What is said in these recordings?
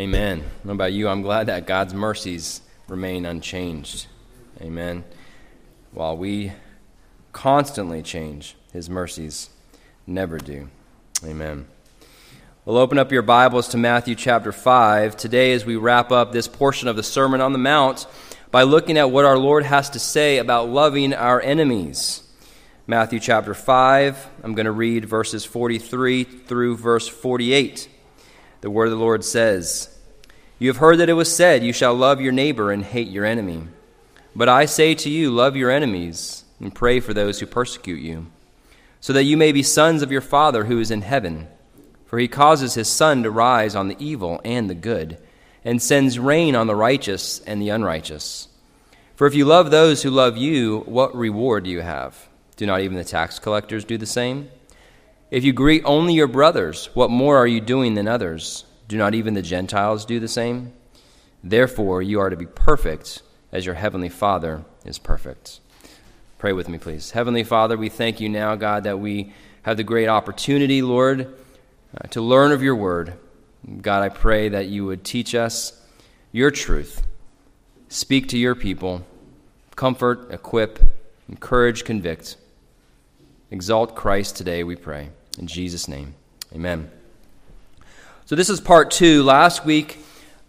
Amen. What about you? I'm glad that God's mercies remain unchanged. Amen. While we constantly change, his mercies never do. Amen. We'll open up your Bibles to Matthew chapter 5 today as we wrap up this portion of the Sermon on the Mount by looking at what our Lord has to say about loving our enemies. Matthew chapter 5, I'm going to read verses 43 through verse 48. The word of the Lord says, You have heard that it was said, You shall love your neighbor and hate your enemy. But I say to you, love your enemies and pray for those who persecute you, so that you may be sons of your Father who is in heaven. For he causes his sun to rise on the evil and the good, and sends rain on the righteous and the unrighteous. For if you love those who love you, what reward do you have? Do not even the tax collectors do the same? If you greet only your brothers, what more are you doing than others? Do not even the Gentiles do the same? Therefore, you are to be perfect as your heavenly Father is perfect. Pray with me, please. Heavenly Father, we thank you now, God, that we have the great opportunity, Lord, uh, to learn of your word. God, I pray that you would teach us your truth, speak to your people, comfort, equip, encourage, convict. Exalt Christ today, we pray. In Jesus' name, amen. So, this is part two. Last week,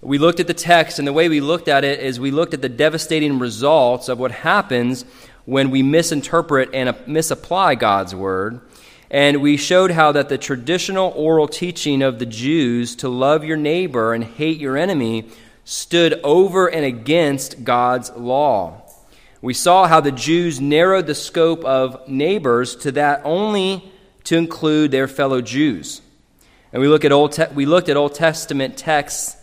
we looked at the text, and the way we looked at it is we looked at the devastating results of what happens when we misinterpret and misapply God's word. And we showed how that the traditional oral teaching of the Jews to love your neighbor and hate your enemy stood over and against God's law. We saw how the Jews narrowed the scope of neighbors to that only to include their fellow Jews. And we, look at Old Te- we looked at Old Testament texts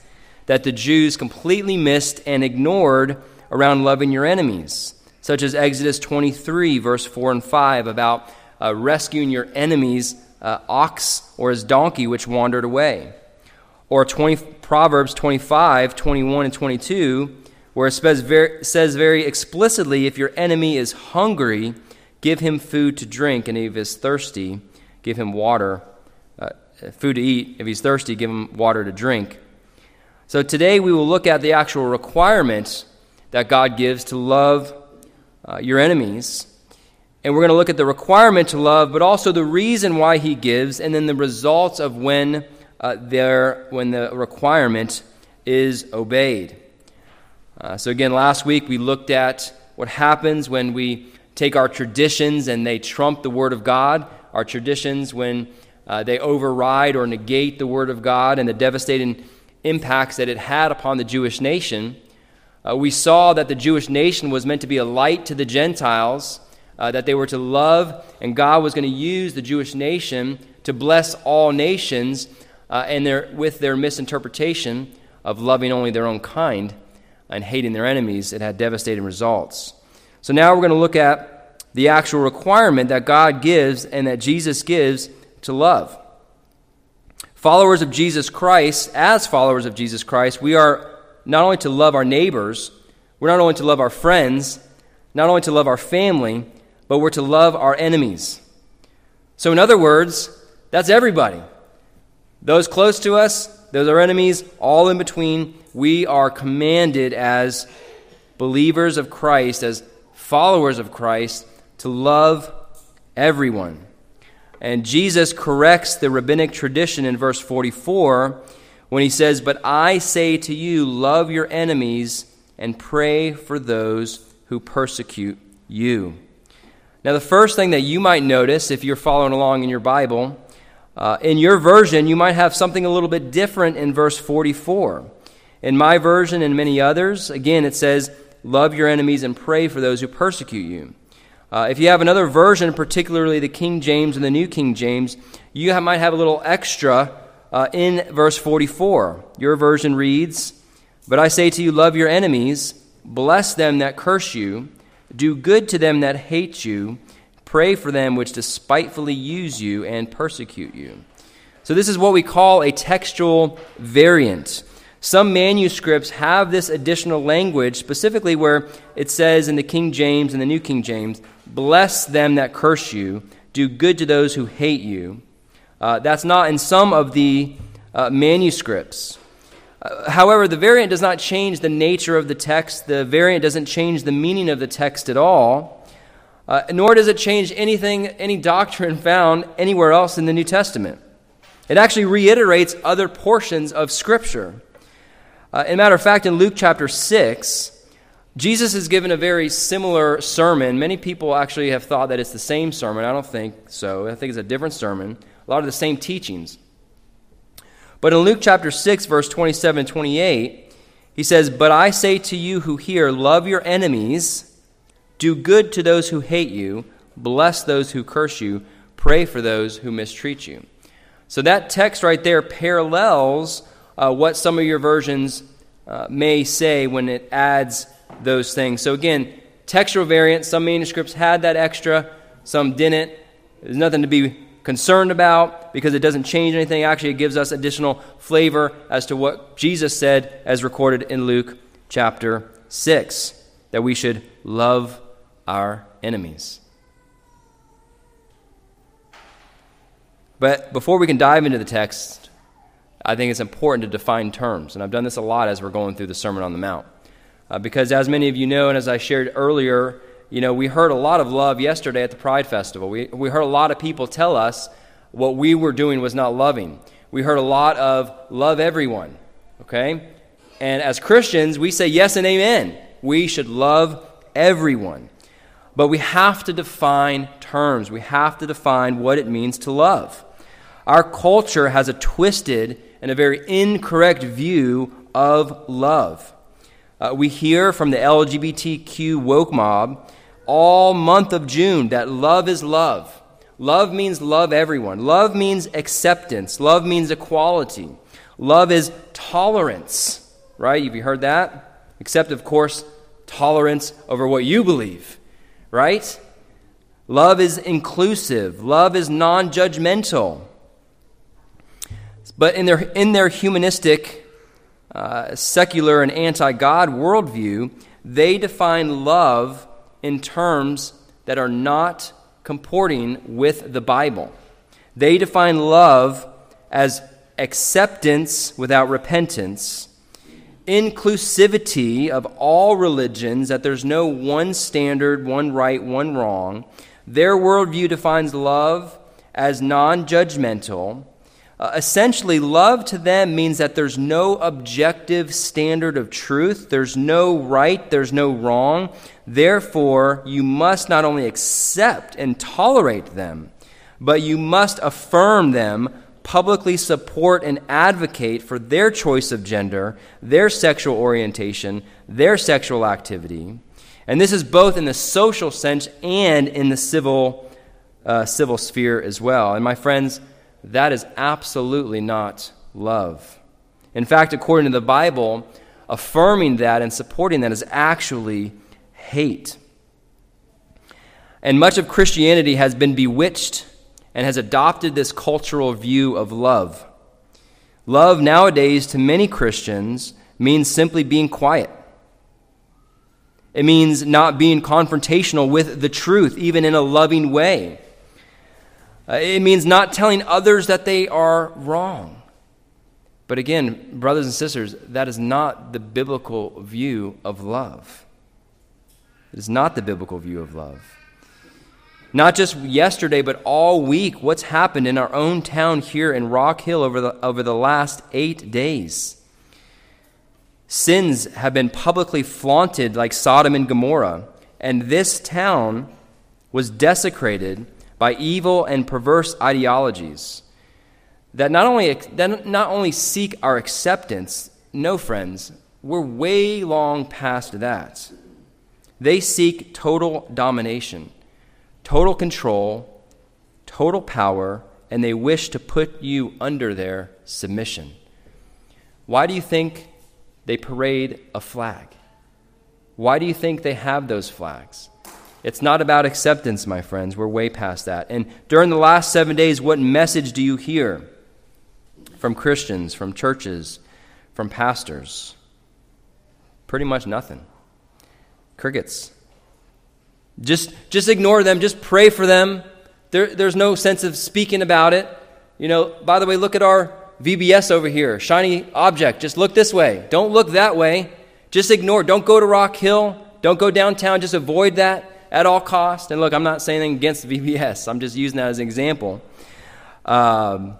that the Jews completely missed and ignored around loving your enemies, such as Exodus 23, verse 4 and 5, about uh, rescuing your enemy's uh, ox or his donkey which wandered away. Or 20, Proverbs 25, 21, and 22, where it says very, says very explicitly if your enemy is hungry, give him food to drink, and if he is thirsty, give him water, food to eat. If he's thirsty, give him water to drink. So today we will look at the actual requirements that God gives to love uh, your enemies. And we're going to look at the requirement to love, but also the reason why he gives, and then the results of when, uh, there, when the requirement is obeyed. Uh, so, again, last week we looked at what happens when we take our traditions and they trump the Word of God our traditions when uh, they override or negate the Word of God and the devastating impacts that it had upon the Jewish nation. Uh, we saw that the Jewish nation was meant to be a light to the Gentiles, uh, that they were to love, and God was going to use the Jewish nation to bless all nations, uh, and their, with their misinterpretation of loving only their own kind and hating their enemies, it had devastating results. So now we're going to look at the actual requirement that God gives and that Jesus gives to love. Followers of Jesus Christ, as followers of Jesus Christ, we are not only to love our neighbors, we're not only to love our friends, not only to love our family, but we're to love our enemies. So, in other words, that's everybody. Those close to us, those are enemies, all in between. We are commanded as believers of Christ, as followers of Christ, to love everyone. And Jesus corrects the rabbinic tradition in verse 44 when he says, But I say to you, love your enemies and pray for those who persecute you. Now, the first thing that you might notice if you're following along in your Bible, uh, in your version, you might have something a little bit different in verse 44. In my version and many others, again, it says, Love your enemies and pray for those who persecute you. Uh, if you have another version, particularly the King James and the New King James, you have, might have a little extra uh, in verse 44. Your version reads, But I say to you, love your enemies, bless them that curse you, do good to them that hate you, pray for them which despitefully use you and persecute you. So, this is what we call a textual variant. Some manuscripts have this additional language, specifically where it says in the King James and the New King James, Bless them that curse you, do good to those who hate you. Uh, that's not in some of the uh, manuscripts. Uh, however, the variant does not change the nature of the text, the variant doesn't change the meaning of the text at all, uh, nor does it change anything, any doctrine found anywhere else in the New Testament. It actually reiterates other portions of Scripture. Uh, a matter of fact, in Luke chapter 6, Jesus has given a very similar sermon. Many people actually have thought that it's the same sermon. I don't think so. I think it's a different sermon. A lot of the same teachings. But in Luke chapter 6, verse 27 and 28, he says, But I say to you who hear, love your enemies, do good to those who hate you, bless those who curse you, pray for those who mistreat you. So that text right there parallels uh, what some of your versions uh, may say when it adds those things. So again, textual variant, some manuscripts had that extra, some didn't. There's nothing to be concerned about because it doesn't change anything. Actually, it gives us additional flavor as to what Jesus said as recorded in Luke chapter 6 that we should love our enemies. But before we can dive into the text, I think it's important to define terms. And I've done this a lot as we're going through the Sermon on the Mount. Uh, because as many of you know, and as I shared earlier, you know, we heard a lot of love yesterday at the Pride Festival. We, we heard a lot of people tell us what we were doing was not loving. We heard a lot of love everyone, okay? And as Christians, we say yes and amen. We should love everyone. But we have to define terms, we have to define what it means to love. Our culture has a twisted and a very incorrect view of love. Uh, we hear from the LGBTQ woke mob all month of June that love is love. Love means love everyone. Love means acceptance. Love means equality. Love is tolerance, right? Have you heard that? Except, of course, tolerance over what you believe, right? Love is inclusive. Love is non judgmental. But in their, in their humanistic, uh, secular, and anti God worldview, they define love in terms that are not comporting with the Bible. They define love as acceptance without repentance, inclusivity of all religions, that there's no one standard, one right, one wrong. Their worldview defines love as non judgmental. Uh, essentially, love to them means that there's no objective standard of truth, there's no right, there's no wrong. Therefore, you must not only accept and tolerate them, but you must affirm them, publicly support and advocate for their choice of gender, their sexual orientation, their sexual activity. And this is both in the social sense and in the civil, uh, civil sphere as well. And my friends, that is absolutely not love. In fact, according to the Bible, affirming that and supporting that is actually hate. And much of Christianity has been bewitched and has adopted this cultural view of love. Love nowadays to many Christians means simply being quiet. It means not being confrontational with the truth, even in a loving way. Uh, it means not telling others that they are wrong. But again, brothers and sisters, that is not the biblical view of love. It is not the biblical view of love. Not just yesterday, but all week, what's happened in our own town here in Rock Hill over the, over the last eight days. Sins have been publicly flaunted like Sodom and Gomorrah, and this town was desecrated by evil and perverse ideologies that not only, that not only seek our acceptance, no, friends, we're way long past that. They seek total domination, total control, total power, and they wish to put you under their submission. Why do you think they parade a flag? Why do you think they have those flags? It's not about acceptance, my friends. We're way past that. And during the last seven days, what message do you hear from Christians, from churches, from pastors? Pretty much nothing. Crickets. Just, just ignore them. Just pray for them. There, there's no sense of speaking about it. You know, by the way, look at our VBS over here, shiny object. Just look this way. Don't look that way. Just ignore. Don't go to Rock Hill. Don't go downtown. Just avoid that at all cost. And look, I'm not saying anything against VBS. I'm just using that as an example. Um,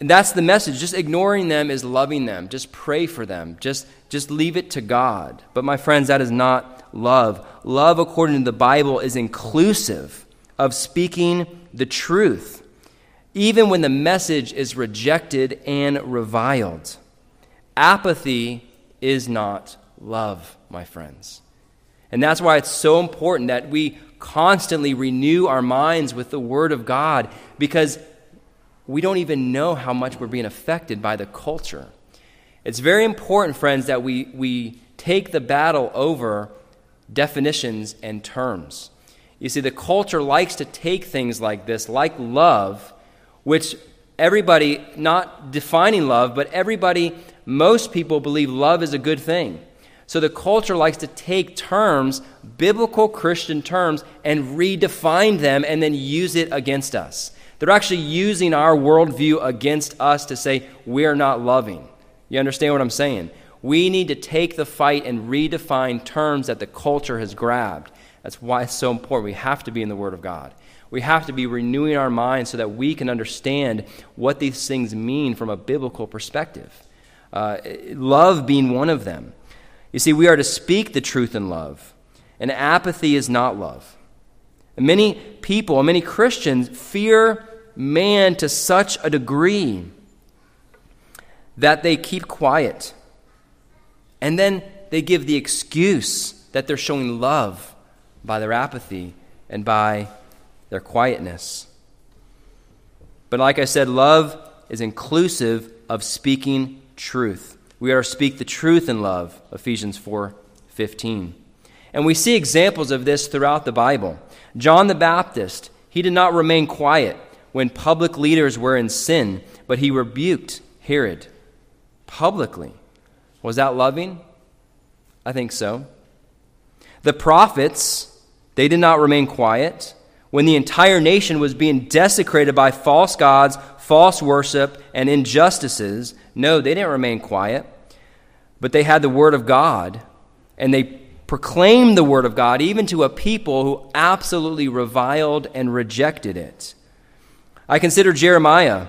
and that's the message. Just ignoring them is loving them. Just pray for them. Just, just leave it to God. But my friends, that is not love. Love, according to the Bible, is inclusive of speaking the truth, even when the message is rejected and reviled. Apathy is not love, my friends. And that's why it's so important that we constantly renew our minds with the Word of God because we don't even know how much we're being affected by the culture. It's very important, friends, that we, we take the battle over definitions and terms. You see, the culture likes to take things like this, like love, which everybody, not defining love, but everybody, most people believe love is a good thing. So the culture likes to take terms, biblical Christian terms, and redefine them and then use it against us. They're actually using our worldview against us to say we're not loving. You understand what I'm saying? We need to take the fight and redefine terms that the culture has grabbed. That's why it's so important. We have to be in the Word of God. We have to be renewing our minds so that we can understand what these things mean from a biblical perspective. Uh, love being one of them. You see, we are to speak the truth in love, and apathy is not love. And many people, many Christians, fear man to such a degree that they keep quiet. And then they give the excuse that they're showing love by their apathy and by their quietness. But like I said, love is inclusive of speaking truth. We are to speak the truth in love, Ephesians 4 15. And we see examples of this throughout the Bible. John the Baptist, he did not remain quiet when public leaders were in sin, but he rebuked Herod publicly. Was that loving? I think so. The prophets, they did not remain quiet when the entire nation was being desecrated by false gods, false worship, and injustices. No, they didn't remain quiet, but they had the Word of God, and they proclaimed the Word of God even to a people who absolutely reviled and rejected it. I consider Jeremiah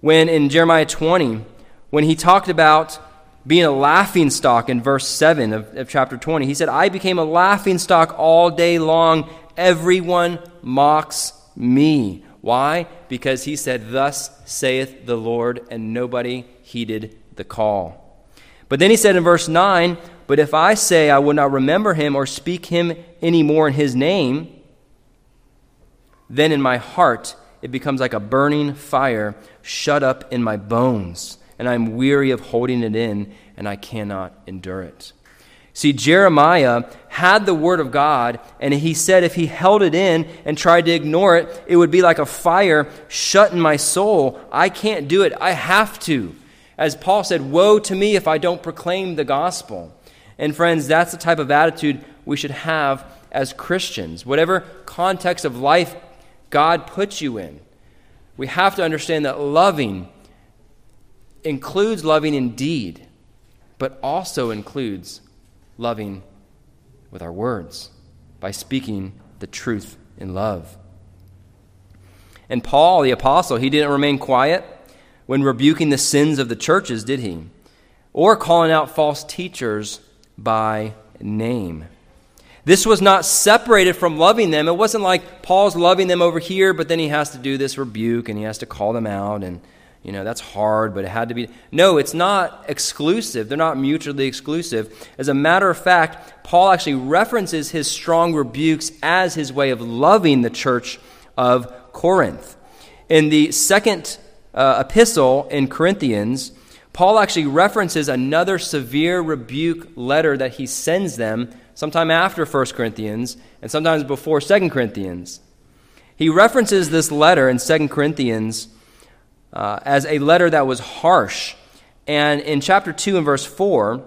when in Jeremiah 20, when he talked about being a laughing stock in verse 7 of, of chapter 20. He said, I became a laughing stock all day long Everyone mocks me. Why? Because he said, Thus saith the Lord, and nobody heeded the call. But then he said in verse 9, But if I say I will not remember him or speak him any more in his name, then in my heart it becomes like a burning fire shut up in my bones, and I am weary of holding it in, and I cannot endure it. See, Jeremiah had the Word of God, and he said if he held it in and tried to ignore it, it would be like a fire shut in my soul. I can't do it. I have to. As Paul said, Woe to me if I don't proclaim the gospel. And friends, that's the type of attitude we should have as Christians. Whatever context of life God puts you in, we have to understand that loving includes loving indeed, but also includes loving with our words, by speaking the truth in love. And Paul, the apostle, he didn't remain quiet when rebuking the sins of the churches, did he? Or calling out false teachers by name. This was not separated from loving them. It wasn't like Paul's loving them over here, but then he has to do this rebuke and he has to call them out and you know, that's hard, but it had to be. No, it's not exclusive. They're not mutually exclusive. As a matter of fact, Paul actually references his strong rebukes as his way of loving the church of Corinth. In the second uh, epistle in Corinthians, Paul actually references another severe rebuke letter that he sends them sometime after 1 Corinthians and sometimes before 2 Corinthians. He references this letter in 2 Corinthians uh, as a letter that was harsh. And in chapter 2 and verse 4,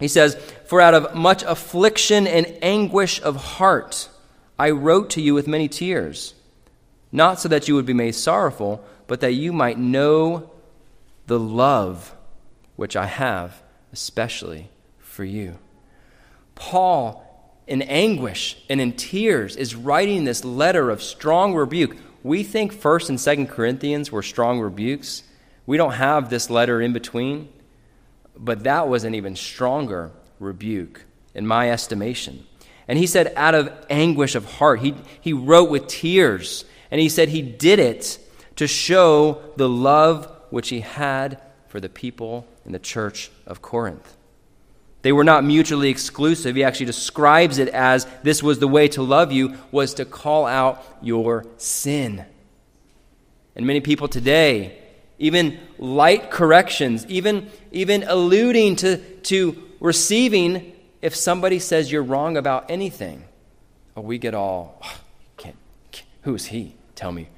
he says, For out of much affliction and anguish of heart I wrote to you with many tears, not so that you would be made sorrowful, but that you might know the love which I have, especially for you. Paul, in anguish and in tears, is writing this letter of strong rebuke. We think 1st and 2nd Corinthians were strong rebukes. We don't have this letter in between, but that was an even stronger rebuke in my estimation. And he said, out of anguish of heart, he, he wrote with tears, and he said he did it to show the love which he had for the people in the church of Corinth. They were not mutually exclusive. He actually describes it as this was the way to love you was to call out your sin. And many people today, even light corrections, even, even alluding to, to receiving if somebody says you're wrong about anything. Oh, we get all, oh, can't, can't, who's he? Tell me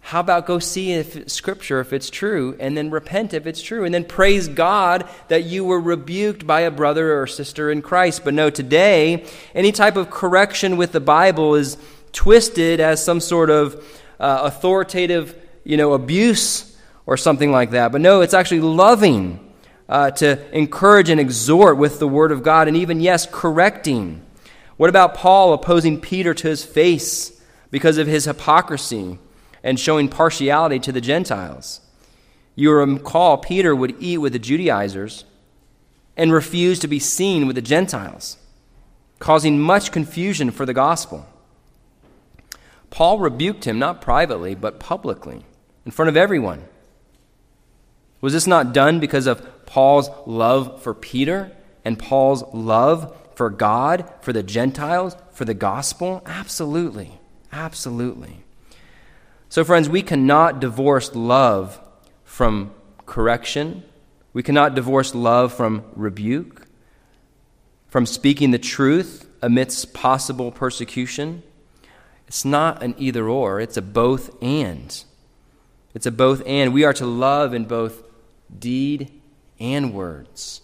how about go see if scripture if it's true and then repent if it's true and then praise God that you were rebuked by a brother or sister in Christ. But no, today any type of correction with the Bible is twisted as some sort of uh, authoritative, you know, abuse or something like that. But no, it's actually loving uh, to encourage and exhort with the word of God and even yes, correcting. What about Paul opposing Peter to his face because of his hypocrisy? And showing partiality to the Gentiles. You recall Peter would eat with the Judaizers and refuse to be seen with the Gentiles, causing much confusion for the gospel. Paul rebuked him not privately, but publicly, in front of everyone. Was this not done because of Paul's love for Peter and Paul's love for God, for the Gentiles, for the gospel? Absolutely. Absolutely. So, friends, we cannot divorce love from correction. We cannot divorce love from rebuke, from speaking the truth amidst possible persecution. It's not an either or, it's a both and. It's a both and. We are to love in both deed and words.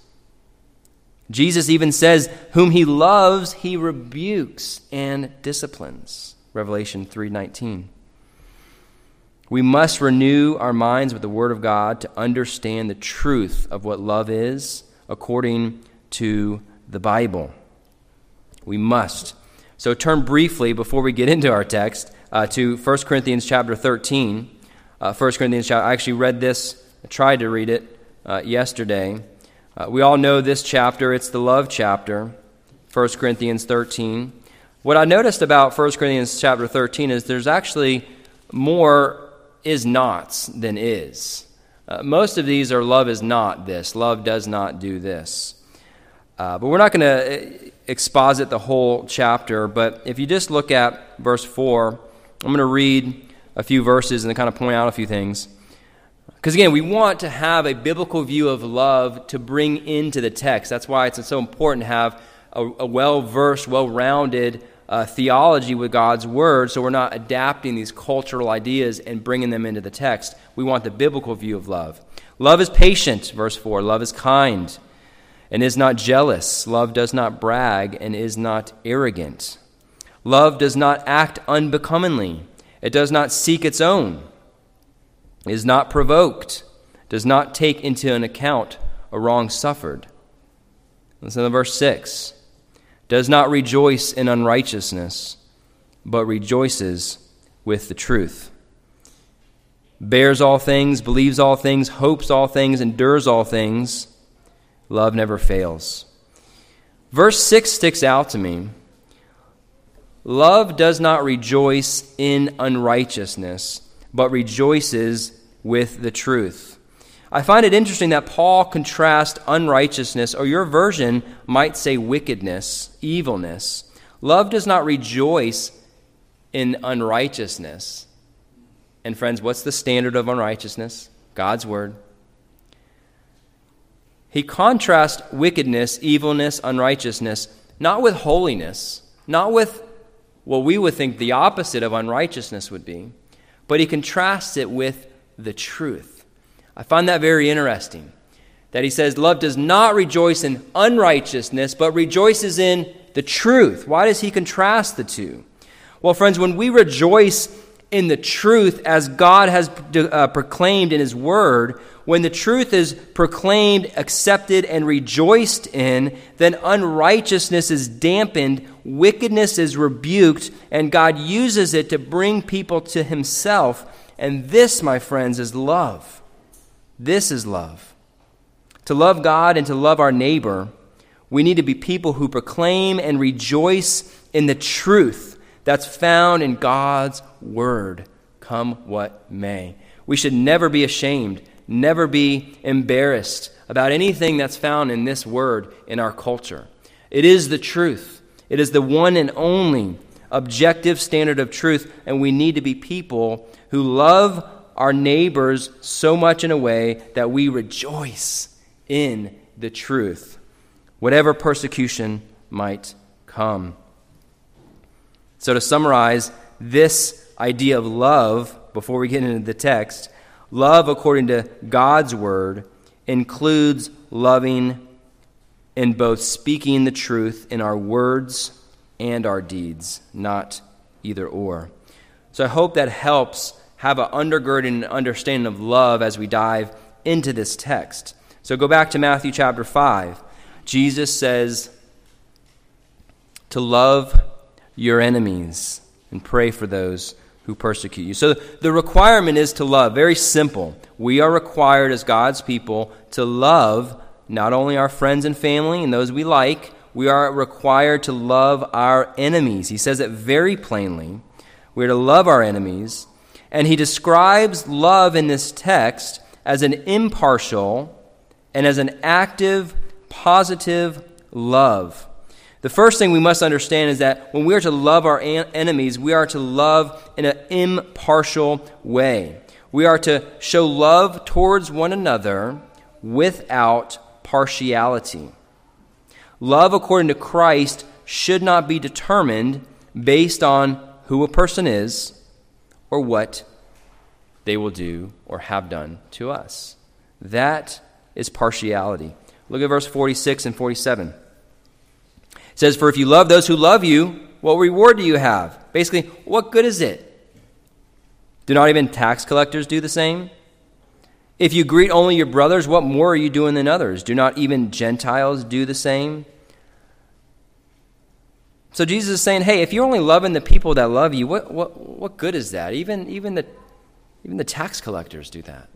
Jesus even says, Whom he loves, he rebukes and disciplines. Revelation 3:19. We must renew our minds with the Word of God to understand the truth of what love is according to the Bible. We must. So turn briefly, before we get into our text, uh, to 1 Corinthians chapter 13. Uh, 1 Corinthians chapter, I actually read this, I tried to read it uh, yesterday. Uh, we all know this chapter, it's the love chapter, 1 Corinthians 13. What I noticed about 1 Corinthians chapter 13 is there's actually more is nots than is. Uh, most of these are love is not this, love does not do this. Uh, but we're not going to uh, exposit the whole chapter, but if you just look at verse 4, I'm going to read a few verses and kind of point out a few things. Because again, we want to have a biblical view of love to bring into the text. That's why it's so important to have a, a well versed, well rounded uh, theology with God's word, so we're not adapting these cultural ideas and bringing them into the text. We want the biblical view of love. Love is patient, verse 4. Love is kind and is not jealous. Love does not brag and is not arrogant. Love does not act unbecomingly. It does not seek its own, is not provoked, does not take into an account a wrong suffered. Listen to verse 6 does not rejoice in unrighteousness, but rejoices with the truth. Bears all things, believes all things, hopes all things, endures all things. Love never fails. Verse 6 sticks out to me. Love does not rejoice in unrighteousness, but rejoices with the truth. I find it interesting that Paul contrasts unrighteousness, or your version might say wickedness, evilness. Love does not rejoice in unrighteousness. And, friends, what's the standard of unrighteousness? God's word. He contrasts wickedness, evilness, unrighteousness, not with holiness, not with what we would think the opposite of unrighteousness would be, but he contrasts it with the truth. I find that very interesting. That he says, Love does not rejoice in unrighteousness, but rejoices in the truth. Why does he contrast the two? Well, friends, when we rejoice in the truth as God has uh, proclaimed in His Word, when the truth is proclaimed, accepted, and rejoiced in, then unrighteousness is dampened, wickedness is rebuked, and God uses it to bring people to Himself. And this, my friends, is love. This is love. To love God and to love our neighbor, we need to be people who proclaim and rejoice in the truth that's found in God's Word, come what may. We should never be ashamed, never be embarrassed about anything that's found in this Word in our culture. It is the truth, it is the one and only objective standard of truth, and we need to be people who love our neighbors so much in a way that we rejoice in the truth, whatever persecution might come. So, to summarize this idea of love before we get into the text, love, according to God's word, includes loving in both speaking the truth in our words and our deeds, not either or. So, I hope that helps have an undergirding understanding of love as we dive into this text. So go back to Matthew chapter 5. Jesus says to love your enemies and pray for those who persecute you. So the requirement is to love. Very simple. We are required as God's people to love not only our friends and family and those we like, we are required to love our enemies. He says it very plainly. We're to love our enemies. And he describes love in this text as an impartial, and as an active, positive love. The first thing we must understand is that when we are to love our enemies, we are to love in an impartial way. We are to show love towards one another without partiality. Love according to Christ should not be determined based on who a person is or what they will do or have done to us. That is partiality. Look at verse 46 and 47. It says, For if you love those who love you, what reward do you have? Basically, what good is it? Do not even tax collectors do the same? If you greet only your brothers, what more are you doing than others? Do not even Gentiles do the same? So Jesus is saying, hey, if you're only loving the people that love you, what, what, what good is that? Even, even, the, even the tax collectors do that.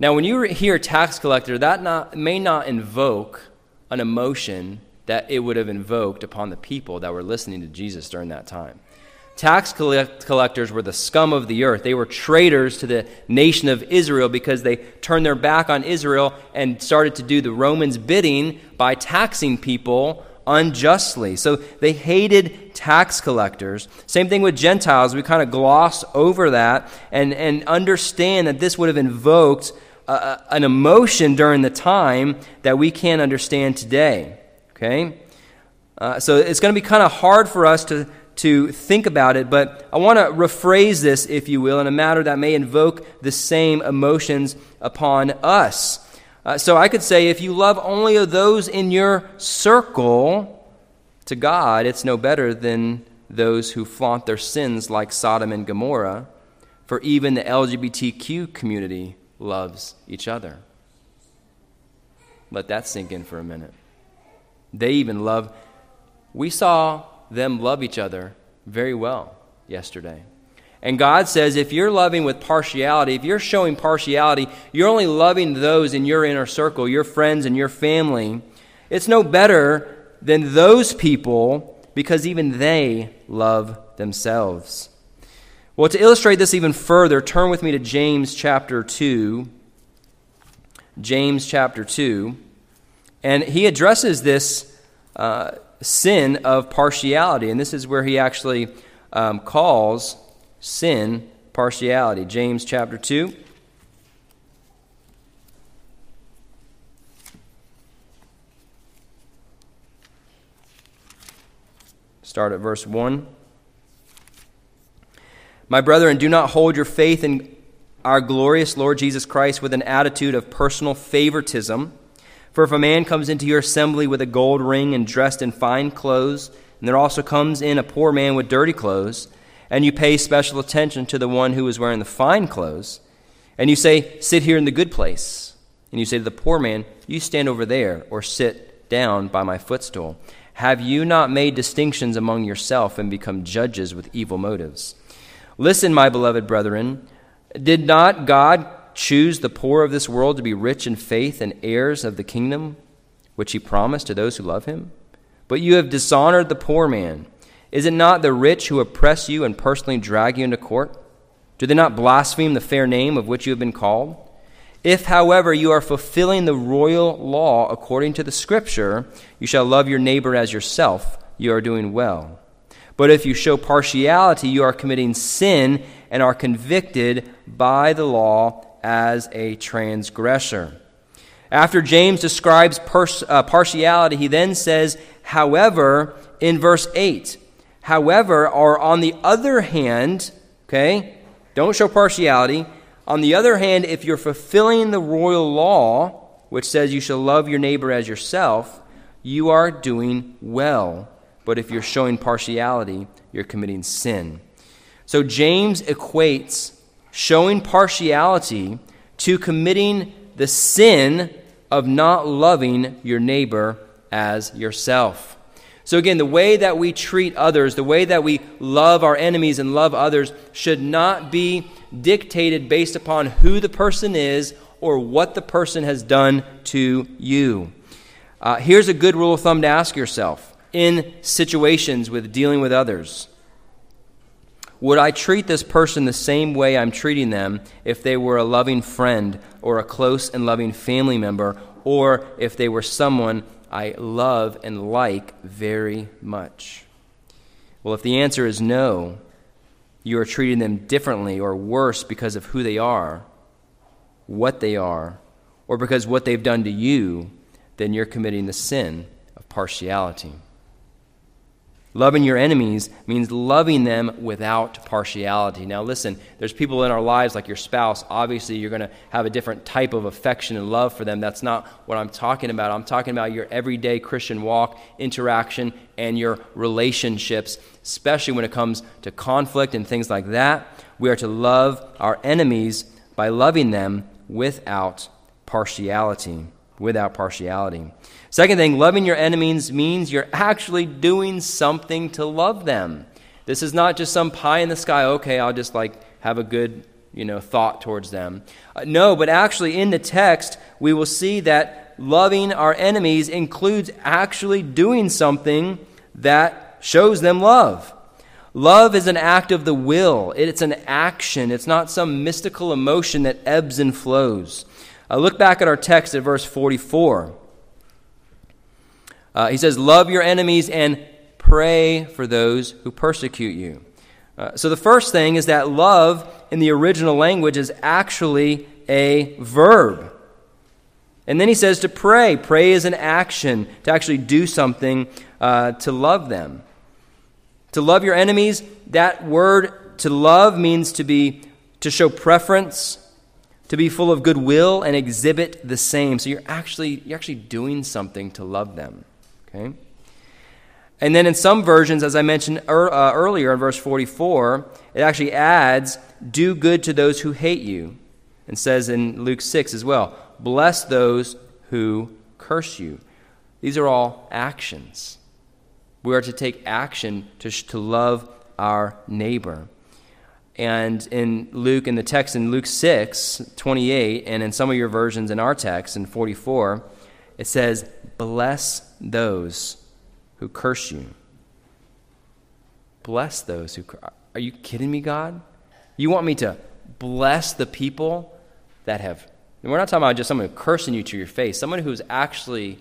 Now, when you hear tax collector, that not, may not invoke an emotion that it would have invoked upon the people that were listening to Jesus during that time. Tax collect- collectors were the scum of the earth. They were traitors to the nation of Israel because they turned their back on Israel and started to do the Romans' bidding by taxing people unjustly. So they hated tax collectors. Same thing with Gentiles. We kind of gloss over that and, and understand that this would have invoked a, an emotion during the time that we can't understand today. Okay? Uh, so it's going to be kind of hard for us to, to think about it, but I want to rephrase this, if you will, in a matter that may invoke the same emotions upon us. Uh, so I could say if you love only those in your circle, to God, it's no better than those who flaunt their sins like Sodom and Gomorrah, for even the LGBTQ community loves each other. Let that sink in for a minute. They even love, we saw them love each other very well yesterday. And God says if you're loving with partiality, if you're showing partiality, you're only loving those in your inner circle, your friends and your family. It's no better than those people because even they love themselves. Well, to illustrate this even further, turn with me to James chapter 2. James chapter 2. And he addresses this uh, sin of partiality. And this is where he actually um, calls sin partiality. James chapter 2. Start at verse 1. My brethren, do not hold your faith in our glorious Lord Jesus Christ with an attitude of personal favoritism. For if a man comes into your assembly with a gold ring and dressed in fine clothes, and there also comes in a poor man with dirty clothes, and you pay special attention to the one who is wearing the fine clothes, and you say, Sit here in the good place. And you say to the poor man, You stand over there, or sit down by my footstool. Have you not made distinctions among yourself and become judges with evil motives? Listen, my beloved brethren, did not God choose the poor of this world to be rich in faith and heirs of the kingdom which he promised to those who love him? But you have dishonored the poor man. Is it not the rich who oppress you and personally drag you into court? Do they not blaspheme the fair name of which you have been called? If, however, you are fulfilling the royal law according to the Scripture, you shall love your neighbor as yourself, you are doing well. But if you show partiality, you are committing sin and are convicted by the law as a transgressor. After James describes pers- uh, partiality, he then says, however, in verse 8. However, or on the other hand, okay, don't show partiality. On the other hand, if you're fulfilling the royal law, which says you shall love your neighbor as yourself, you are doing well. But if you're showing partiality, you're committing sin. So James equates showing partiality to committing the sin of not loving your neighbor as yourself. So, again, the way that we treat others, the way that we love our enemies and love others, should not be dictated based upon who the person is or what the person has done to you. Uh, here's a good rule of thumb to ask yourself in situations with dealing with others would I treat this person the same way I'm treating them if they were a loving friend or a close and loving family member, or if they were someone I love and like very much? Well, if the answer is no, you are treating them differently or worse because of who they are, what they are, or because what they've done to you, then you're committing the sin of partiality. Loving your enemies means loving them without partiality. Now, listen, there's people in our lives like your spouse. Obviously, you're going to have a different type of affection and love for them. That's not what I'm talking about. I'm talking about your everyday Christian walk, interaction, and your relationships, especially when it comes to conflict and things like that. We are to love our enemies by loving them without partiality. Without partiality. Second thing, loving your enemies means you're actually doing something to love them. This is not just some pie in the sky, okay, I'll just like have a good, you know, thought towards them. Uh, no, but actually in the text, we will see that loving our enemies includes actually doing something that shows them love. Love is an act of the will, it's an action, it's not some mystical emotion that ebbs and flows. Uh, look back at our text at verse 44. Uh, he says, Love your enemies and pray for those who persecute you. Uh, so the first thing is that love in the original language is actually a verb. And then he says to pray. Pray is an action, to actually do something uh, to love them. To love your enemies, that word to love means to be to show preference, to be full of goodwill and exhibit the same. So you're actually you're actually doing something to love them. Okay? And then in some versions, as I mentioned er, uh, earlier in verse 44, it actually adds, Do good to those who hate you. And says in Luke 6 as well, Bless those who curse you. These are all actions. We are to take action to, to love our neighbor. And in Luke, in the text in Luke 6, 28, and in some of your versions in our text in 44, it says, Bless those who curse you. Bless those who. Are you kidding me, God? You want me to bless the people that have. we're not talking about just someone cursing you to your face, someone who's actually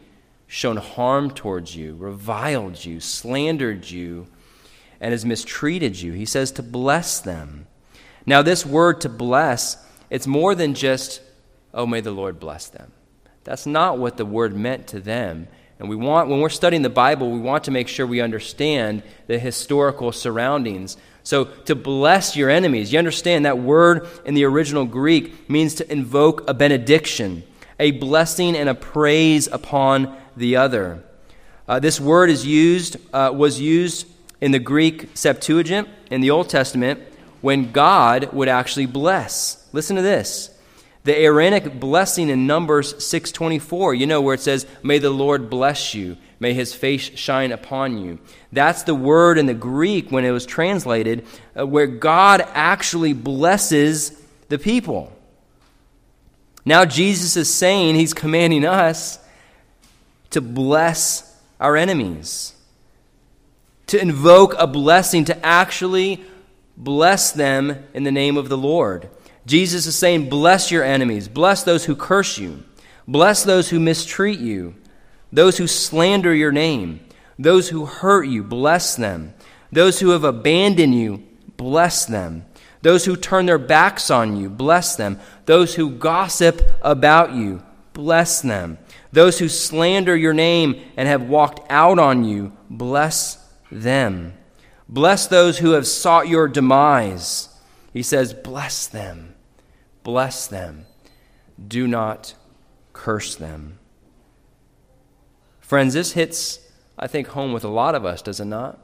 shown harm towards you, reviled you, slandered you, and has mistreated you. He says to bless them. Now, this word to bless, it's more than just, oh, may the Lord bless them. That's not what the word meant to them. And we want, when we're studying the Bible, we want to make sure we understand the historical surroundings. So, to bless your enemies, you understand that word in the original Greek means to invoke a benediction, a blessing and a praise upon the other. Uh, this word is used, uh, was used in the Greek Septuagint in the Old Testament when God would actually bless. Listen to this. The Aaronic blessing in Numbers 6:24, you know where it says, "May the Lord bless you, may his face shine upon you." That's the word in the Greek when it was translated uh, where God actually blesses the people. Now Jesus is saying he's commanding us to bless our enemies. To invoke a blessing to actually bless them in the name of the Lord. Jesus is saying, Bless your enemies, bless those who curse you, bless those who mistreat you, those who slander your name, those who hurt you, bless them, those who have abandoned you, bless them. Those who turn their backs on you, bless them. Those who gossip about you, bless them. Those who slander your name and have walked out on you, bless them. Bless those who have sought your demise. He says, Bless them. Bless them. Do not curse them. Friends, this hits, I think, home with a lot of us, does it not?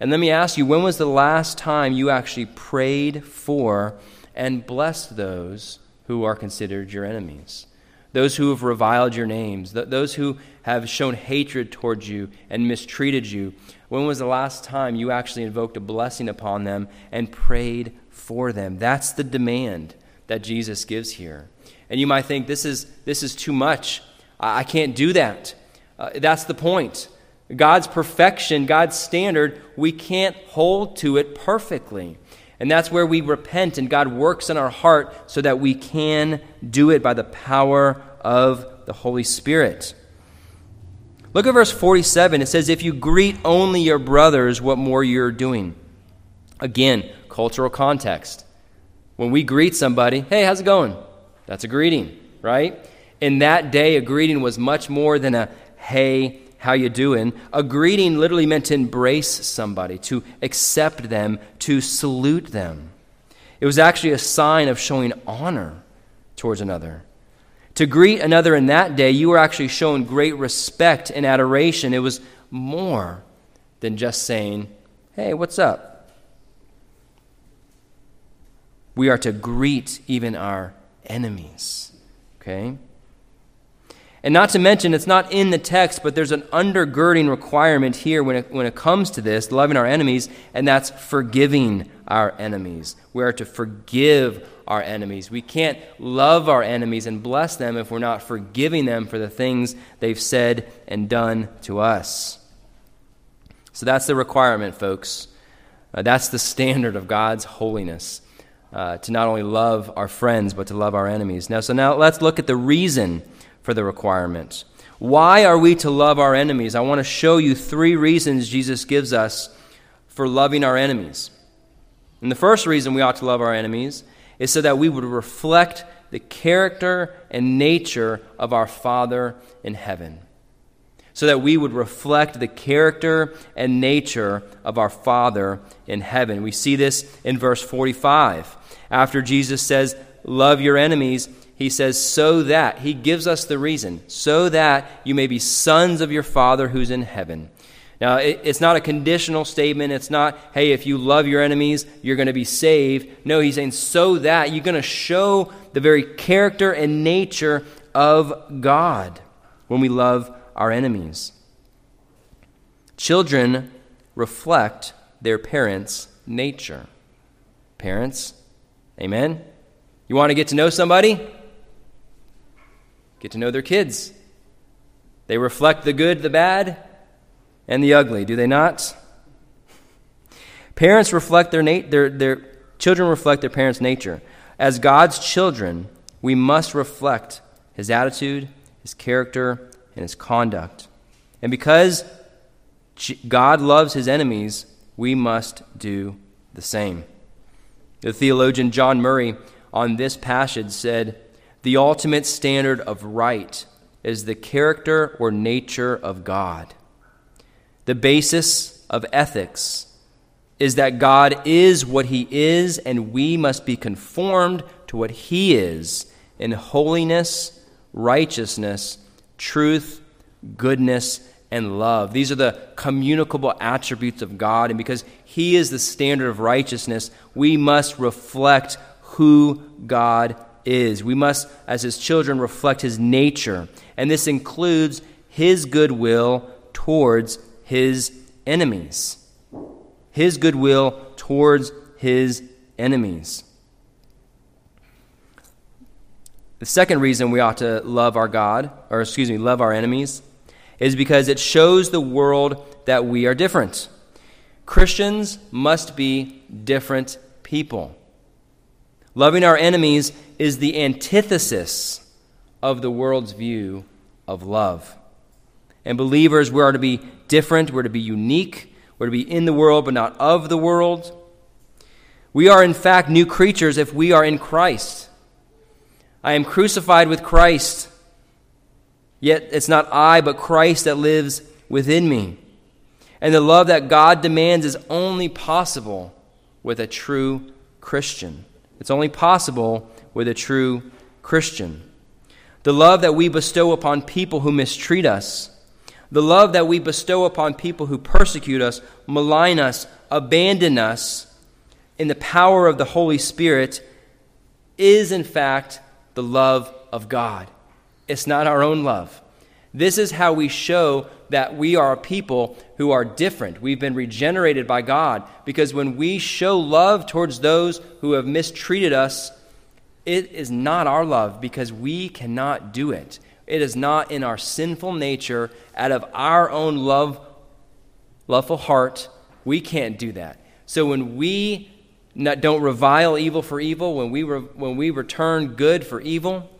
And let me ask you, when was the last time you actually prayed for and blessed those who are considered your enemies? Those who have reviled your names, those who have shown hatred towards you and mistreated you. When was the last time you actually invoked a blessing upon them and prayed for them? That's the demand that Jesus gives here. And you might think this is, this is too much. I, I can't do that. Uh, that's the point. God's perfection, God's standard, we can't hold to it perfectly. And that's where we repent and God works in our heart so that we can do it by the power of the Holy Spirit. Look at verse 47. It says, If you greet only your brothers, what more you're doing? Again, cultural context. When we greet somebody, hey, how's it going? That's a greeting, right? In that day, a greeting was much more than a hey, how you doing? A greeting literally meant to embrace somebody, to accept them, to salute them. It was actually a sign of showing honor towards another. To greet another in that day, you were actually showing great respect and adoration. It was more than just saying, hey, what's up? We are to greet even our enemies. Okay? And not to mention, it's not in the text, but there's an undergirding requirement here when it, when it comes to this, loving our enemies, and that's forgiving our enemies. We are to forgive our enemies. We can't love our enemies and bless them if we're not forgiving them for the things they've said and done to us. So that's the requirement, folks. Uh, that's the standard of God's holiness uh, to not only love our friends, but to love our enemies. Now, so now let's look at the reason for the requirement. Why are we to love our enemies? I want to show you three reasons Jesus gives us for loving our enemies. And the first reason we ought to love our enemies is so that we would reflect the character and nature of our Father in heaven. So that we would reflect the character and nature of our Father in heaven. We see this in verse 45. After Jesus says, Love your enemies, he says, So that, he gives us the reason, so that you may be sons of your Father who's in heaven. Now, it's not a conditional statement. It's not, hey, if you love your enemies, you're going to be saved. No, he's saying, so that you're going to show the very character and nature of God when we love our enemies. Children reflect their parents' nature. Parents, Amen? You want to get to know somebody? Get to know their kids. They reflect the good, the bad, and the ugly, do they not? Parents reflect their, nat- their, their children reflect their parents' nature. As God's children, we must reflect his attitude, his character, and his conduct. And because God loves his enemies, we must do the same. The theologian John Murray on this passage said, The ultimate standard of right is the character or nature of God. The basis of ethics is that God is what he is, and we must be conformed to what he is in holiness, righteousness, truth, goodness, and love. These are the communicable attributes of God. And because He is the standard of righteousness, we must reflect who God is. We must, as His children, reflect His nature. And this includes His goodwill towards His enemies. His goodwill towards His enemies. The second reason we ought to love our God, or excuse me, love our enemies, is because it shows the world that we are different. Christians must be different people. Loving our enemies is the antithesis of the world's view of love. And believers, we are to be different, we're to be unique, we're to be in the world but not of the world. We are, in fact, new creatures if we are in Christ. I am crucified with Christ. Yet it's not I, but Christ that lives within me. And the love that God demands is only possible with a true Christian. It's only possible with a true Christian. The love that we bestow upon people who mistreat us, the love that we bestow upon people who persecute us, malign us, abandon us, in the power of the Holy Spirit, is in fact the love of God. It's not our own love. This is how we show that we are a people who are different. We've been regenerated by God because when we show love towards those who have mistreated us, it is not our love because we cannot do it. It is not in our sinful nature, out of our own love, loveful heart. We can't do that. So when we not, don't revile evil for evil, when we, re, when we return good for evil,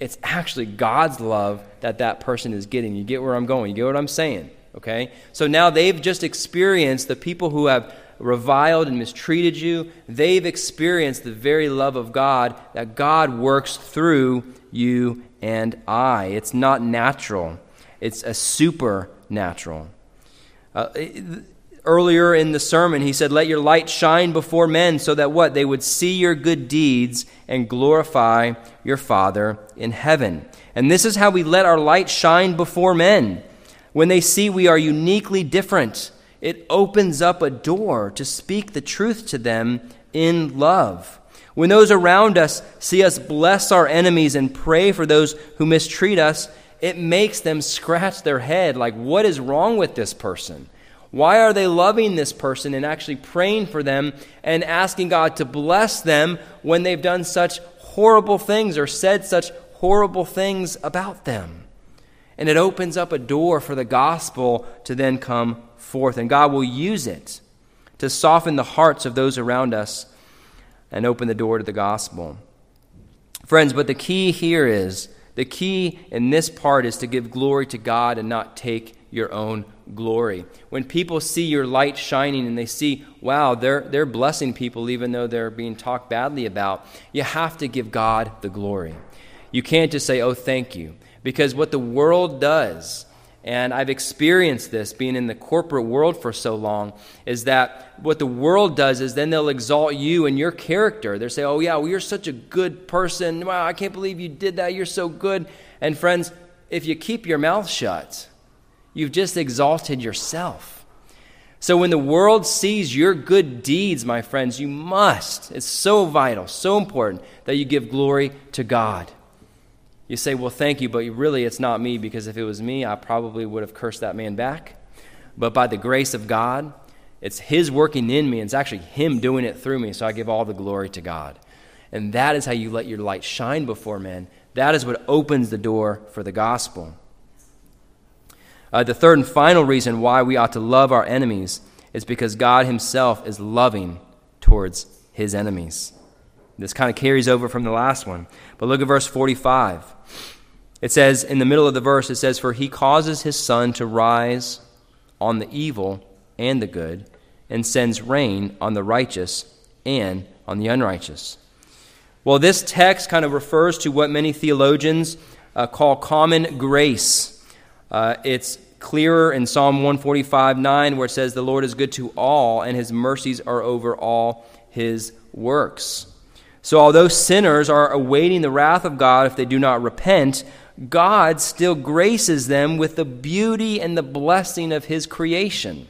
it's actually God's love that that person is getting. You get where I'm going. You get what I'm saying. Okay? So now they've just experienced the people who have reviled and mistreated you, they've experienced the very love of God that God works through you and I. It's not natural, it's a supernatural. Uh, earlier in the sermon, he said, Let your light shine before men so that what? They would see your good deeds and glorify your Father in heaven. And this is how we let our light shine before men. When they see we are uniquely different, it opens up a door to speak the truth to them in love. When those around us see us bless our enemies and pray for those who mistreat us, it makes them scratch their head like, what is wrong with this person? Why are they loving this person and actually praying for them and asking God to bless them when they've done such horrible things or said such horrible things about them? And it opens up a door for the gospel to then come forth. And God will use it to soften the hearts of those around us and open the door to the gospel. Friends, but the key here is the key in this part is to give glory to God and not take your own glory. When people see your light shining and they see, wow, they're, they're blessing people even though they're being talked badly about, you have to give God the glory. You can't just say, oh, thank you. Because what the world does, and I've experienced this being in the corporate world for so long, is that what the world does is then they'll exalt you and your character. They'll say, oh, yeah, well, you're such a good person. Wow, I can't believe you did that. You're so good. And friends, if you keep your mouth shut, You've just exalted yourself. So when the world sees your good deeds, my friends, you must, it's so vital, so important that you give glory to God. You say, well, thank you, but really it's not me because if it was me, I probably would have cursed that man back. But by the grace of God, it's His working in me, and it's actually Him doing it through me, so I give all the glory to God. And that is how you let your light shine before men. That is what opens the door for the gospel. Uh, the third and final reason why we ought to love our enemies is because God Himself is loving towards His enemies. This kind of carries over from the last one. But look at verse 45. It says, in the middle of the verse, it says, For He causes His sun to rise on the evil and the good, and sends rain on the righteous and on the unrighteous. Well, this text kind of refers to what many theologians uh, call common grace. Uh, it's clearer in Psalm 145 9, where it says, The Lord is good to all, and his mercies are over all his works. So, although sinners are awaiting the wrath of God if they do not repent, God still graces them with the beauty and the blessing of His creation.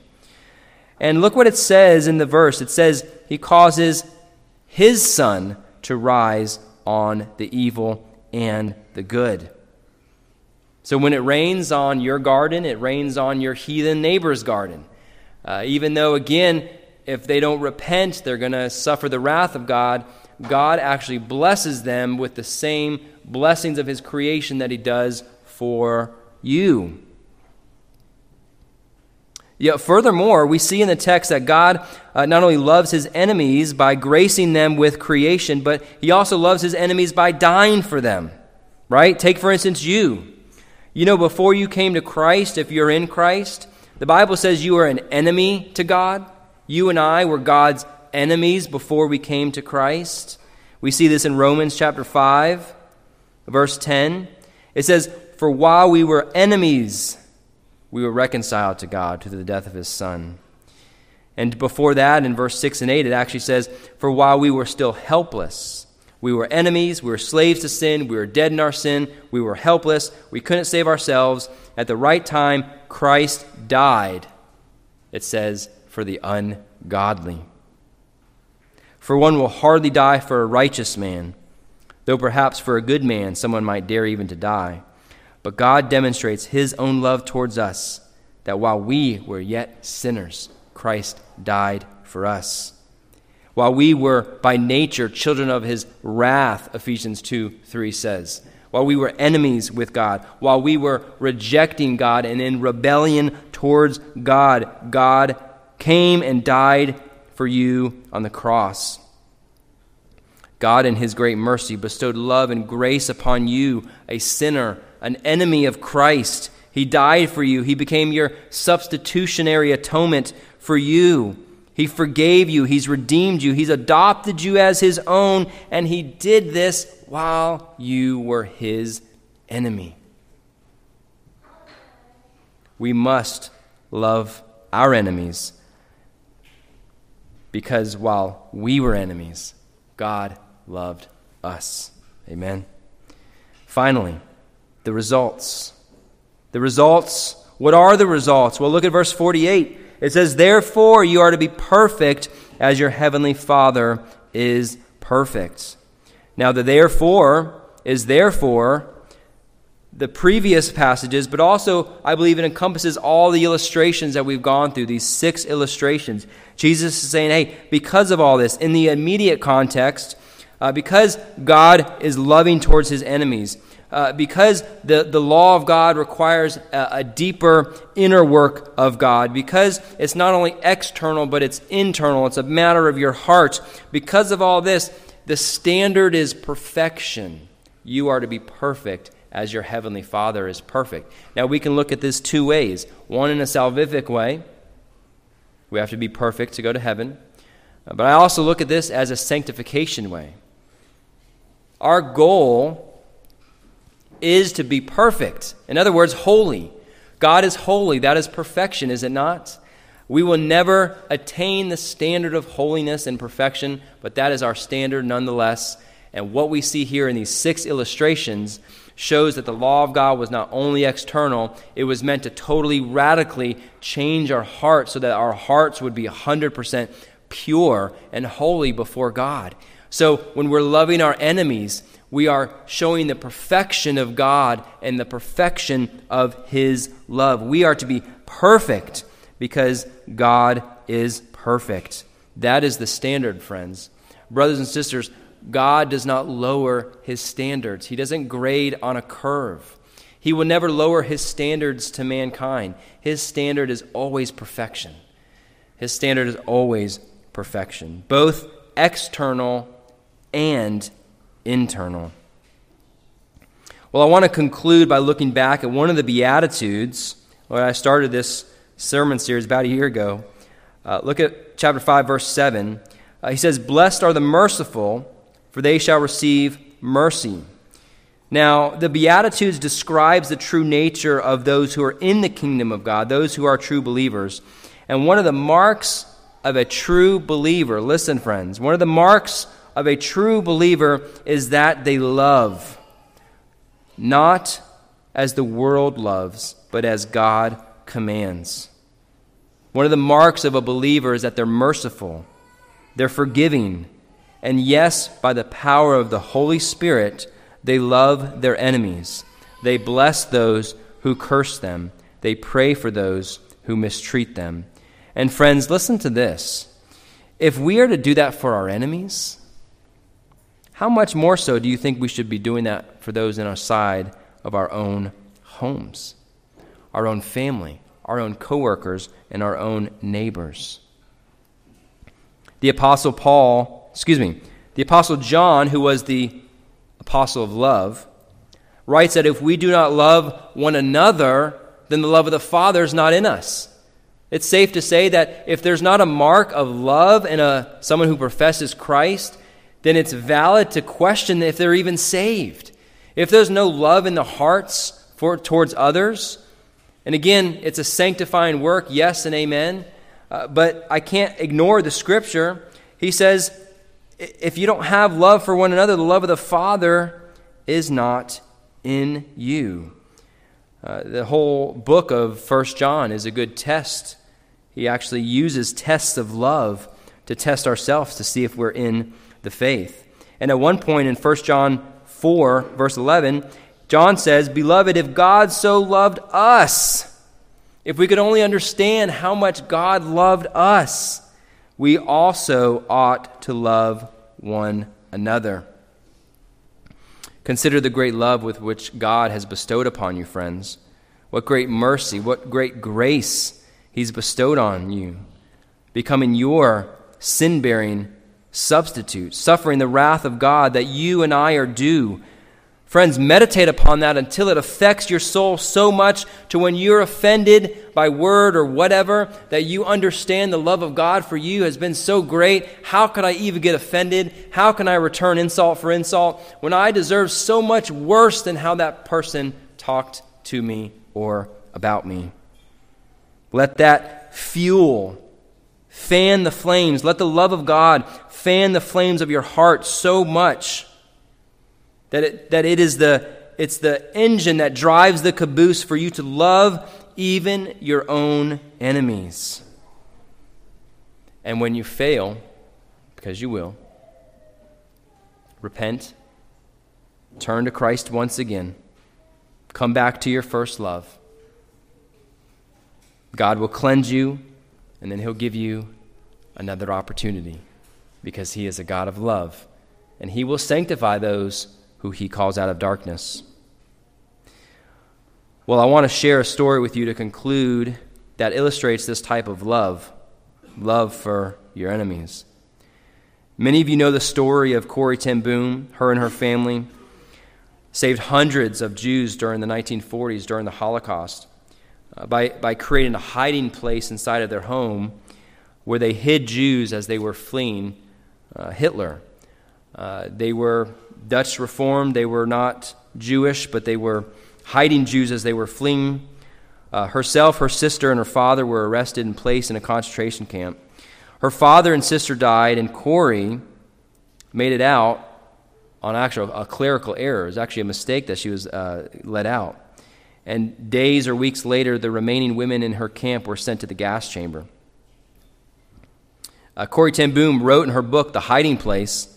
And look what it says in the verse it says, He causes His sun to rise on the evil and the good. So when it rains on your garden, it rains on your heathen neighbor's garden. Uh, even though, again, if they don't repent, they're going to suffer the wrath of God, God actually blesses them with the same blessings of His creation that He does for you. Yet, furthermore, we see in the text that God uh, not only loves his enemies by gracing them with creation, but he also loves his enemies by dying for them. Right? Take, for instance, you. You know, before you came to Christ, if you're in Christ, the Bible says you are an enemy to God. You and I were God's enemies before we came to Christ. We see this in Romans chapter 5, verse 10. It says, For while we were enemies, we were reconciled to God through the death of his Son. And before that, in verse 6 and 8, it actually says, For while we were still helpless, we were enemies, we were slaves to sin, we were dead in our sin, we were helpless, we couldn't save ourselves. At the right time, Christ died, it says, for the ungodly. For one will hardly die for a righteous man, though perhaps for a good man someone might dare even to die. But God demonstrates his own love towards us, that while we were yet sinners, Christ died for us. While we were by nature children of his wrath, Ephesians 2 3 says. While we were enemies with God, while we were rejecting God and in rebellion towards God, God came and died for you on the cross. God, in his great mercy, bestowed love and grace upon you, a sinner an enemy of Christ. He died for you. He became your substitutionary atonement for you. He forgave you. He's redeemed you. He's adopted you as his own. And he did this while you were his enemy. We must love our enemies because while we were enemies, God loved us. Amen. Finally, the results. The results, what are the results? Well, look at verse 48. It says, Therefore, you are to be perfect as your heavenly Father is perfect. Now, the therefore is therefore the previous passages, but also, I believe it encompasses all the illustrations that we've gone through, these six illustrations. Jesus is saying, hey, because of all this, in the immediate context, uh, because God is loving towards his enemies, uh, because the, the law of God requires a, a, deeper inner work of God, because it's not only external, but it's internal, it's a matter of your heart. Because of all this, the standard is perfection. You are to be perfect as your heavenly Father is perfect. Now, we can look at this two ways one in a salvific way, we have to be perfect to go to heaven. But I also look at this as a sanctification way. Our goal is to be perfect. In other words, holy. God is holy. That is perfection, is it not? We will never attain the standard of holiness and perfection, but that is our standard nonetheless. And what we see here in these six illustrations shows that the law of God was not only external, it was meant to totally, radically change our hearts so that our hearts would be 100% pure and holy before God. So when we're loving our enemies, we are showing the perfection of God and the perfection of His love. We are to be perfect because God is perfect. That is the standard, friends. Brothers and sisters, God does not lower His standards, He doesn't grade on a curve. He will never lower His standards to mankind. His standard is always perfection. His standard is always perfection, both external and internal. Well, I want to conclude by looking back at one of the Beatitudes when I started this sermon series about a year ago. Uh, look at chapter 5, verse 7. Uh, he says, Blessed are the merciful, for they shall receive mercy. Now, the Beatitudes describes the true nature of those who are in the kingdom of God, those who are true believers. And one of the marks of a true believer, listen, friends, one of the marks of a true believer is that they love, not as the world loves, but as God commands. One of the marks of a believer is that they're merciful, they're forgiving, and yes, by the power of the Holy Spirit, they love their enemies. They bless those who curse them. They pray for those who mistreat them. And friends, listen to this. If we are to do that for our enemies, how much more so do you think we should be doing that for those in our side of our own homes, our own family, our own coworkers, and our own neighbors? The apostle Paul, excuse me, the apostle John, who was the apostle of love, writes that if we do not love one another, then the love of the Father is not in us. It's safe to say that if there's not a mark of love in a, someone who professes Christ, then it's valid to question if they're even saved. If there's no love in the hearts for, towards others, and again, it's a sanctifying work, yes and amen, uh, but I can't ignore the scripture. He says, if you don't have love for one another, the love of the Father is not in you. Uh, the whole book of First John is a good test he actually uses tests of love to test ourselves to see if we're in the faith. And at one point in 1 John 4, verse 11, John says, Beloved, if God so loved us, if we could only understand how much God loved us, we also ought to love one another. Consider the great love with which God has bestowed upon you, friends. What great mercy, what great grace He's bestowed on you, becoming your sin bearing substitute, suffering the wrath of God that you and I are due. Friends, meditate upon that until it affects your soul so much to when you're offended by word or whatever that you understand the love of God for you has been so great. How could I even get offended? How can I return insult for insult when I deserve so much worse than how that person talked to me or about me? Let that fuel fan the flames. Let the love of God fan the flames of your heart so much that it, that it is the, it's the engine that drives the caboose for you to love even your own enemies. And when you fail, because you will, repent, turn to Christ once again, come back to your first love God will cleanse you, and then He'll give you another opportunity because He is a God of love, and He will sanctify those who He calls out of darkness. Well, I want to share a story with you to conclude that illustrates this type of love love for your enemies. Many of you know the story of Corrie ten Boom. Her and her family saved hundreds of Jews during the 1940s, during the Holocaust uh, by, by creating a hiding place inside of their home where they hid Jews as they were fleeing uh, Hitler. Uh, they were Dutch Reformed, they were not Jewish, but they were hiding Jews as they were fleeing. Uh, herself, her sister, and her father were arrested and placed in a concentration camp. Her father and sister died, and Corrie made it out on actual a clerical error. It was actually a mistake that she was uh, let out and days or weeks later, the remaining women in her camp were sent to the gas chamber. Uh, Corrie ten Boom wrote in her book, The Hiding Place,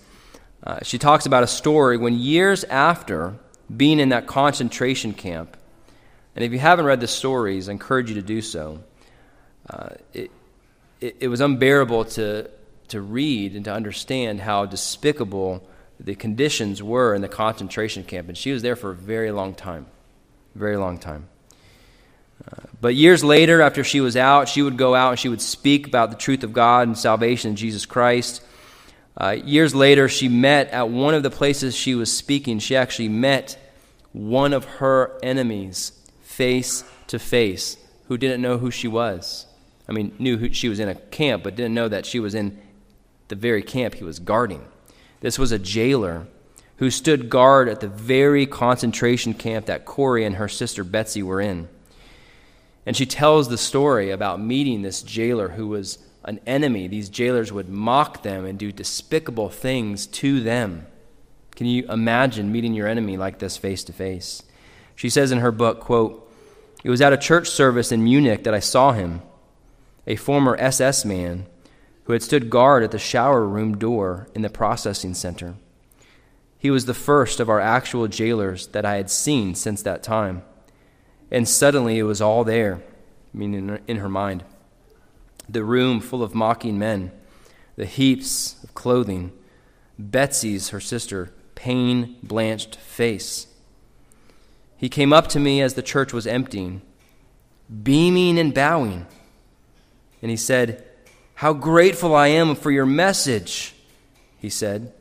uh, she talks about a story when years after being in that concentration camp, and if you haven't read the stories, I encourage you to do so. Uh, it, it, it was unbearable to, to read and to understand how despicable the conditions were in the concentration camp, and she was there for a very long time very long time. Uh, but years later, after she was out, she would go out and she would speak about the truth of God and salvation in Jesus Christ. Uh, years later, she met at one of the places she was speaking, she actually met one of her enemies face to face who didn't know who she was. I mean, knew who, she was in a camp, but didn't know that she was in the very camp he was guarding. This was a jailer who stood guard at the very concentration camp that Corrie and her sister Betsy were in. And she tells the story about meeting this jailer who was an enemy, these jailers would mock them and do despicable things to them. Can you imagine meeting your enemy like this face to face? She says in her book, quote, It was at a church service in Munich that I saw him, a former SS man who had stood guard at the shower room door in the processing center. He was the first of our actual jailers that I had seen since that time. And suddenly it was all there, meaning in her mind. The room full of mocking men, the heaps of clothing, Betsy's, her sister, pain blanched face. He came up to me as the church was emptying, beaming and bowing. And he said, How grateful I am for your message, he said.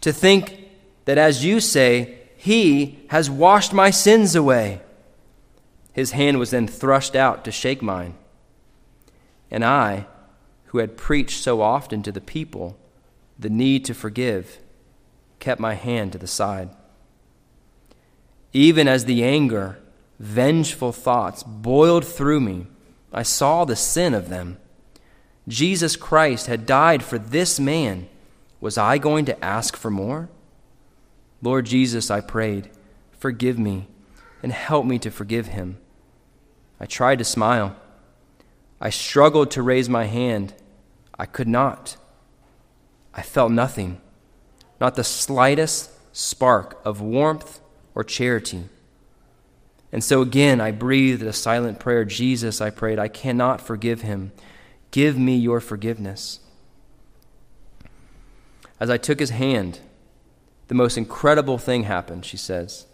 To think that, as you say, he has washed my sins away. His hand was then thrust out to shake mine. And I, who had preached so often to the people the need to forgive, kept my hand to the side. Even as the anger, vengeful thoughts boiled through me, I saw the sin of them. Jesus Christ had died for this man. Was I going to ask for more? Lord Jesus, I prayed, forgive me and help me to forgive him. I tried to smile. I struggled to raise my hand. I could not. I felt nothing, not the slightest spark of warmth or charity. And so again, I breathed a silent prayer Jesus, I prayed, I cannot forgive him. Give me your forgiveness. As I took his hand, the most incredible thing happened, she says.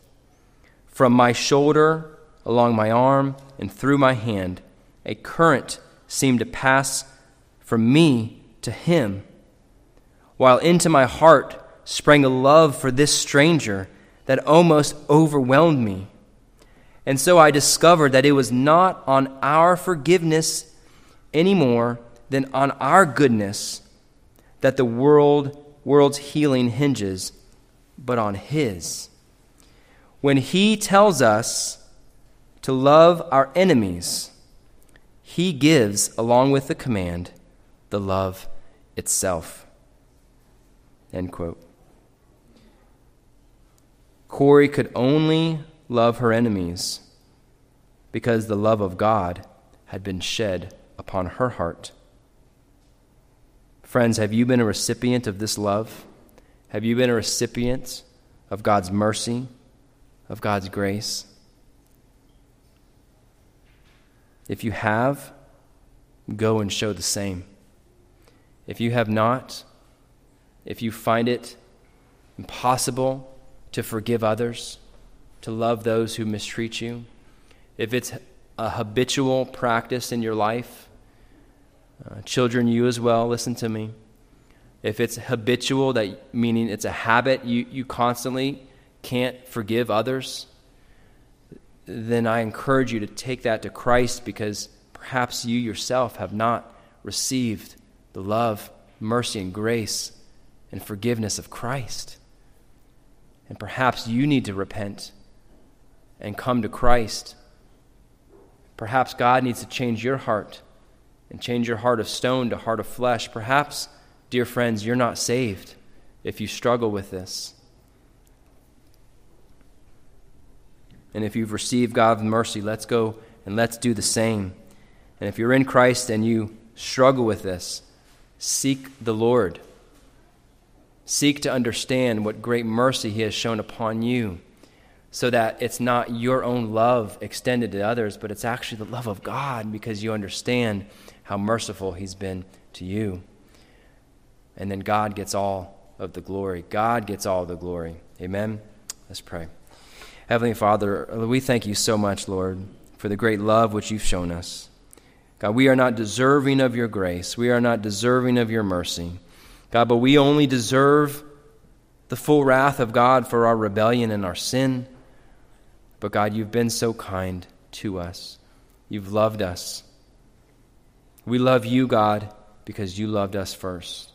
From my shoulder along my arm and through my hand, a current seemed to pass from me to him, while into my heart sprang a love for this stranger that almost overwhelmed me. And so I discovered that it was not on our forgiveness any more than on our goodness that the world world's healing hinges, but on his. When he tells us to love our enemies, he gives, along with the command, the love itself. End quote. Corrie could only love her enemies because the love of God had been shed upon her heart. Friends, have you been a recipient of this love? Have you been a recipient of God's mercy, of God's grace? If you have, go and show the same. If you have not, if you find it impossible to forgive others, to love those who mistreat you, if it's a habitual practice in your life, uh, children, you as well, listen to me. If it's habitual, that meaning it's a habit, you, you constantly can't forgive others, then I encourage you to take that to Christ because perhaps you yourself have not received the love, mercy, and grace and forgiveness of Christ. And perhaps you need to repent and come to Christ. Perhaps God needs to change your heart and change your heart of stone to heart of flesh. Perhaps, dear friends, you're not saved if you struggle with this. And if you've received God's mercy, let's go and let's do the same. And if you're in Christ and you struggle with this, seek the Lord. Seek to understand what great mercy He has shown upon you, so that it's not your own love extended to others, but it's actually the love of God because you understand how merciful He's been to you. And then God gets all of the glory. God gets all the glory. Amen? Let's pray. Heavenly Father, we thank you so much, Lord, for the great love which you've shown us. God, we are not deserving of your grace. We are not deserving of your mercy. God, but we only deserve the full wrath of God for our rebellion and our sin. But God, you've been so kind to us. You've loved us. We love you, God, because you loved us first.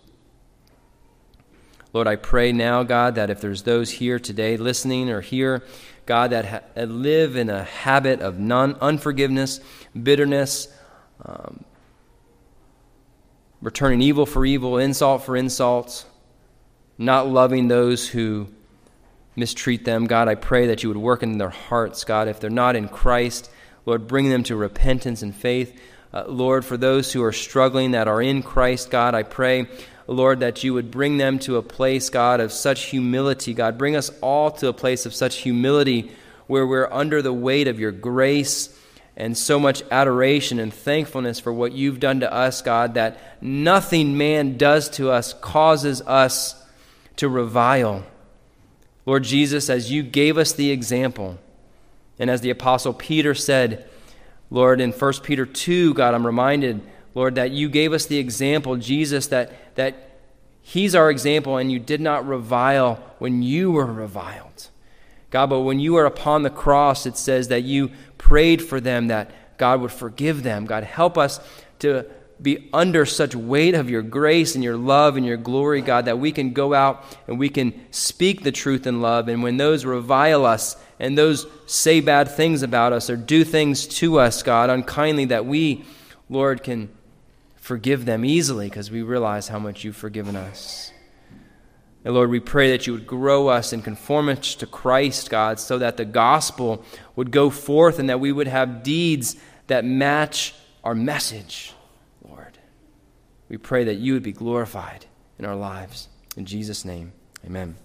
Lord, I pray now, God, that if there's those here today listening or here God, that ha- live in a habit of non- unforgiveness, bitterness, um, returning evil for evil, insult for insult, not loving those who mistreat them. God, I pray that you would work in their hearts, God. If they're not in Christ, Lord, bring them to repentance and faith. Uh, Lord, for those who are struggling that are in Christ, God, I pray, Lord, that you would bring them to a place, God, of such humility. God, bring us all to a place of such humility where we're under the weight of your grace and so much adoration and thankfulness for what you've done to us, God, that nothing man does to us causes us to revile. Lord Jesus, as you gave us the example, and as the Apostle Peter said, Lord, in 1 Peter 2, God, I'm reminded, Lord, that you gave us the example, Jesus, that, that He's our example, and you did not revile when you were reviled. God, but when you were upon the cross, it says that you prayed for them that God would forgive them. God, help us to be under such weight of your grace and your love and your glory, God, that we can go out and we can speak the truth in love. And when those revile us and those say bad things about us or do things to us, God, unkindly, that we, Lord, can forgive them easily because we realize how much you've forgiven us. And Lord, we pray that you would grow us in conform us to Christ, God, so that the gospel would go forth and that we would have deeds that match our message, Lord. We pray that you would be glorified in our lives. In Jesus' name, amen.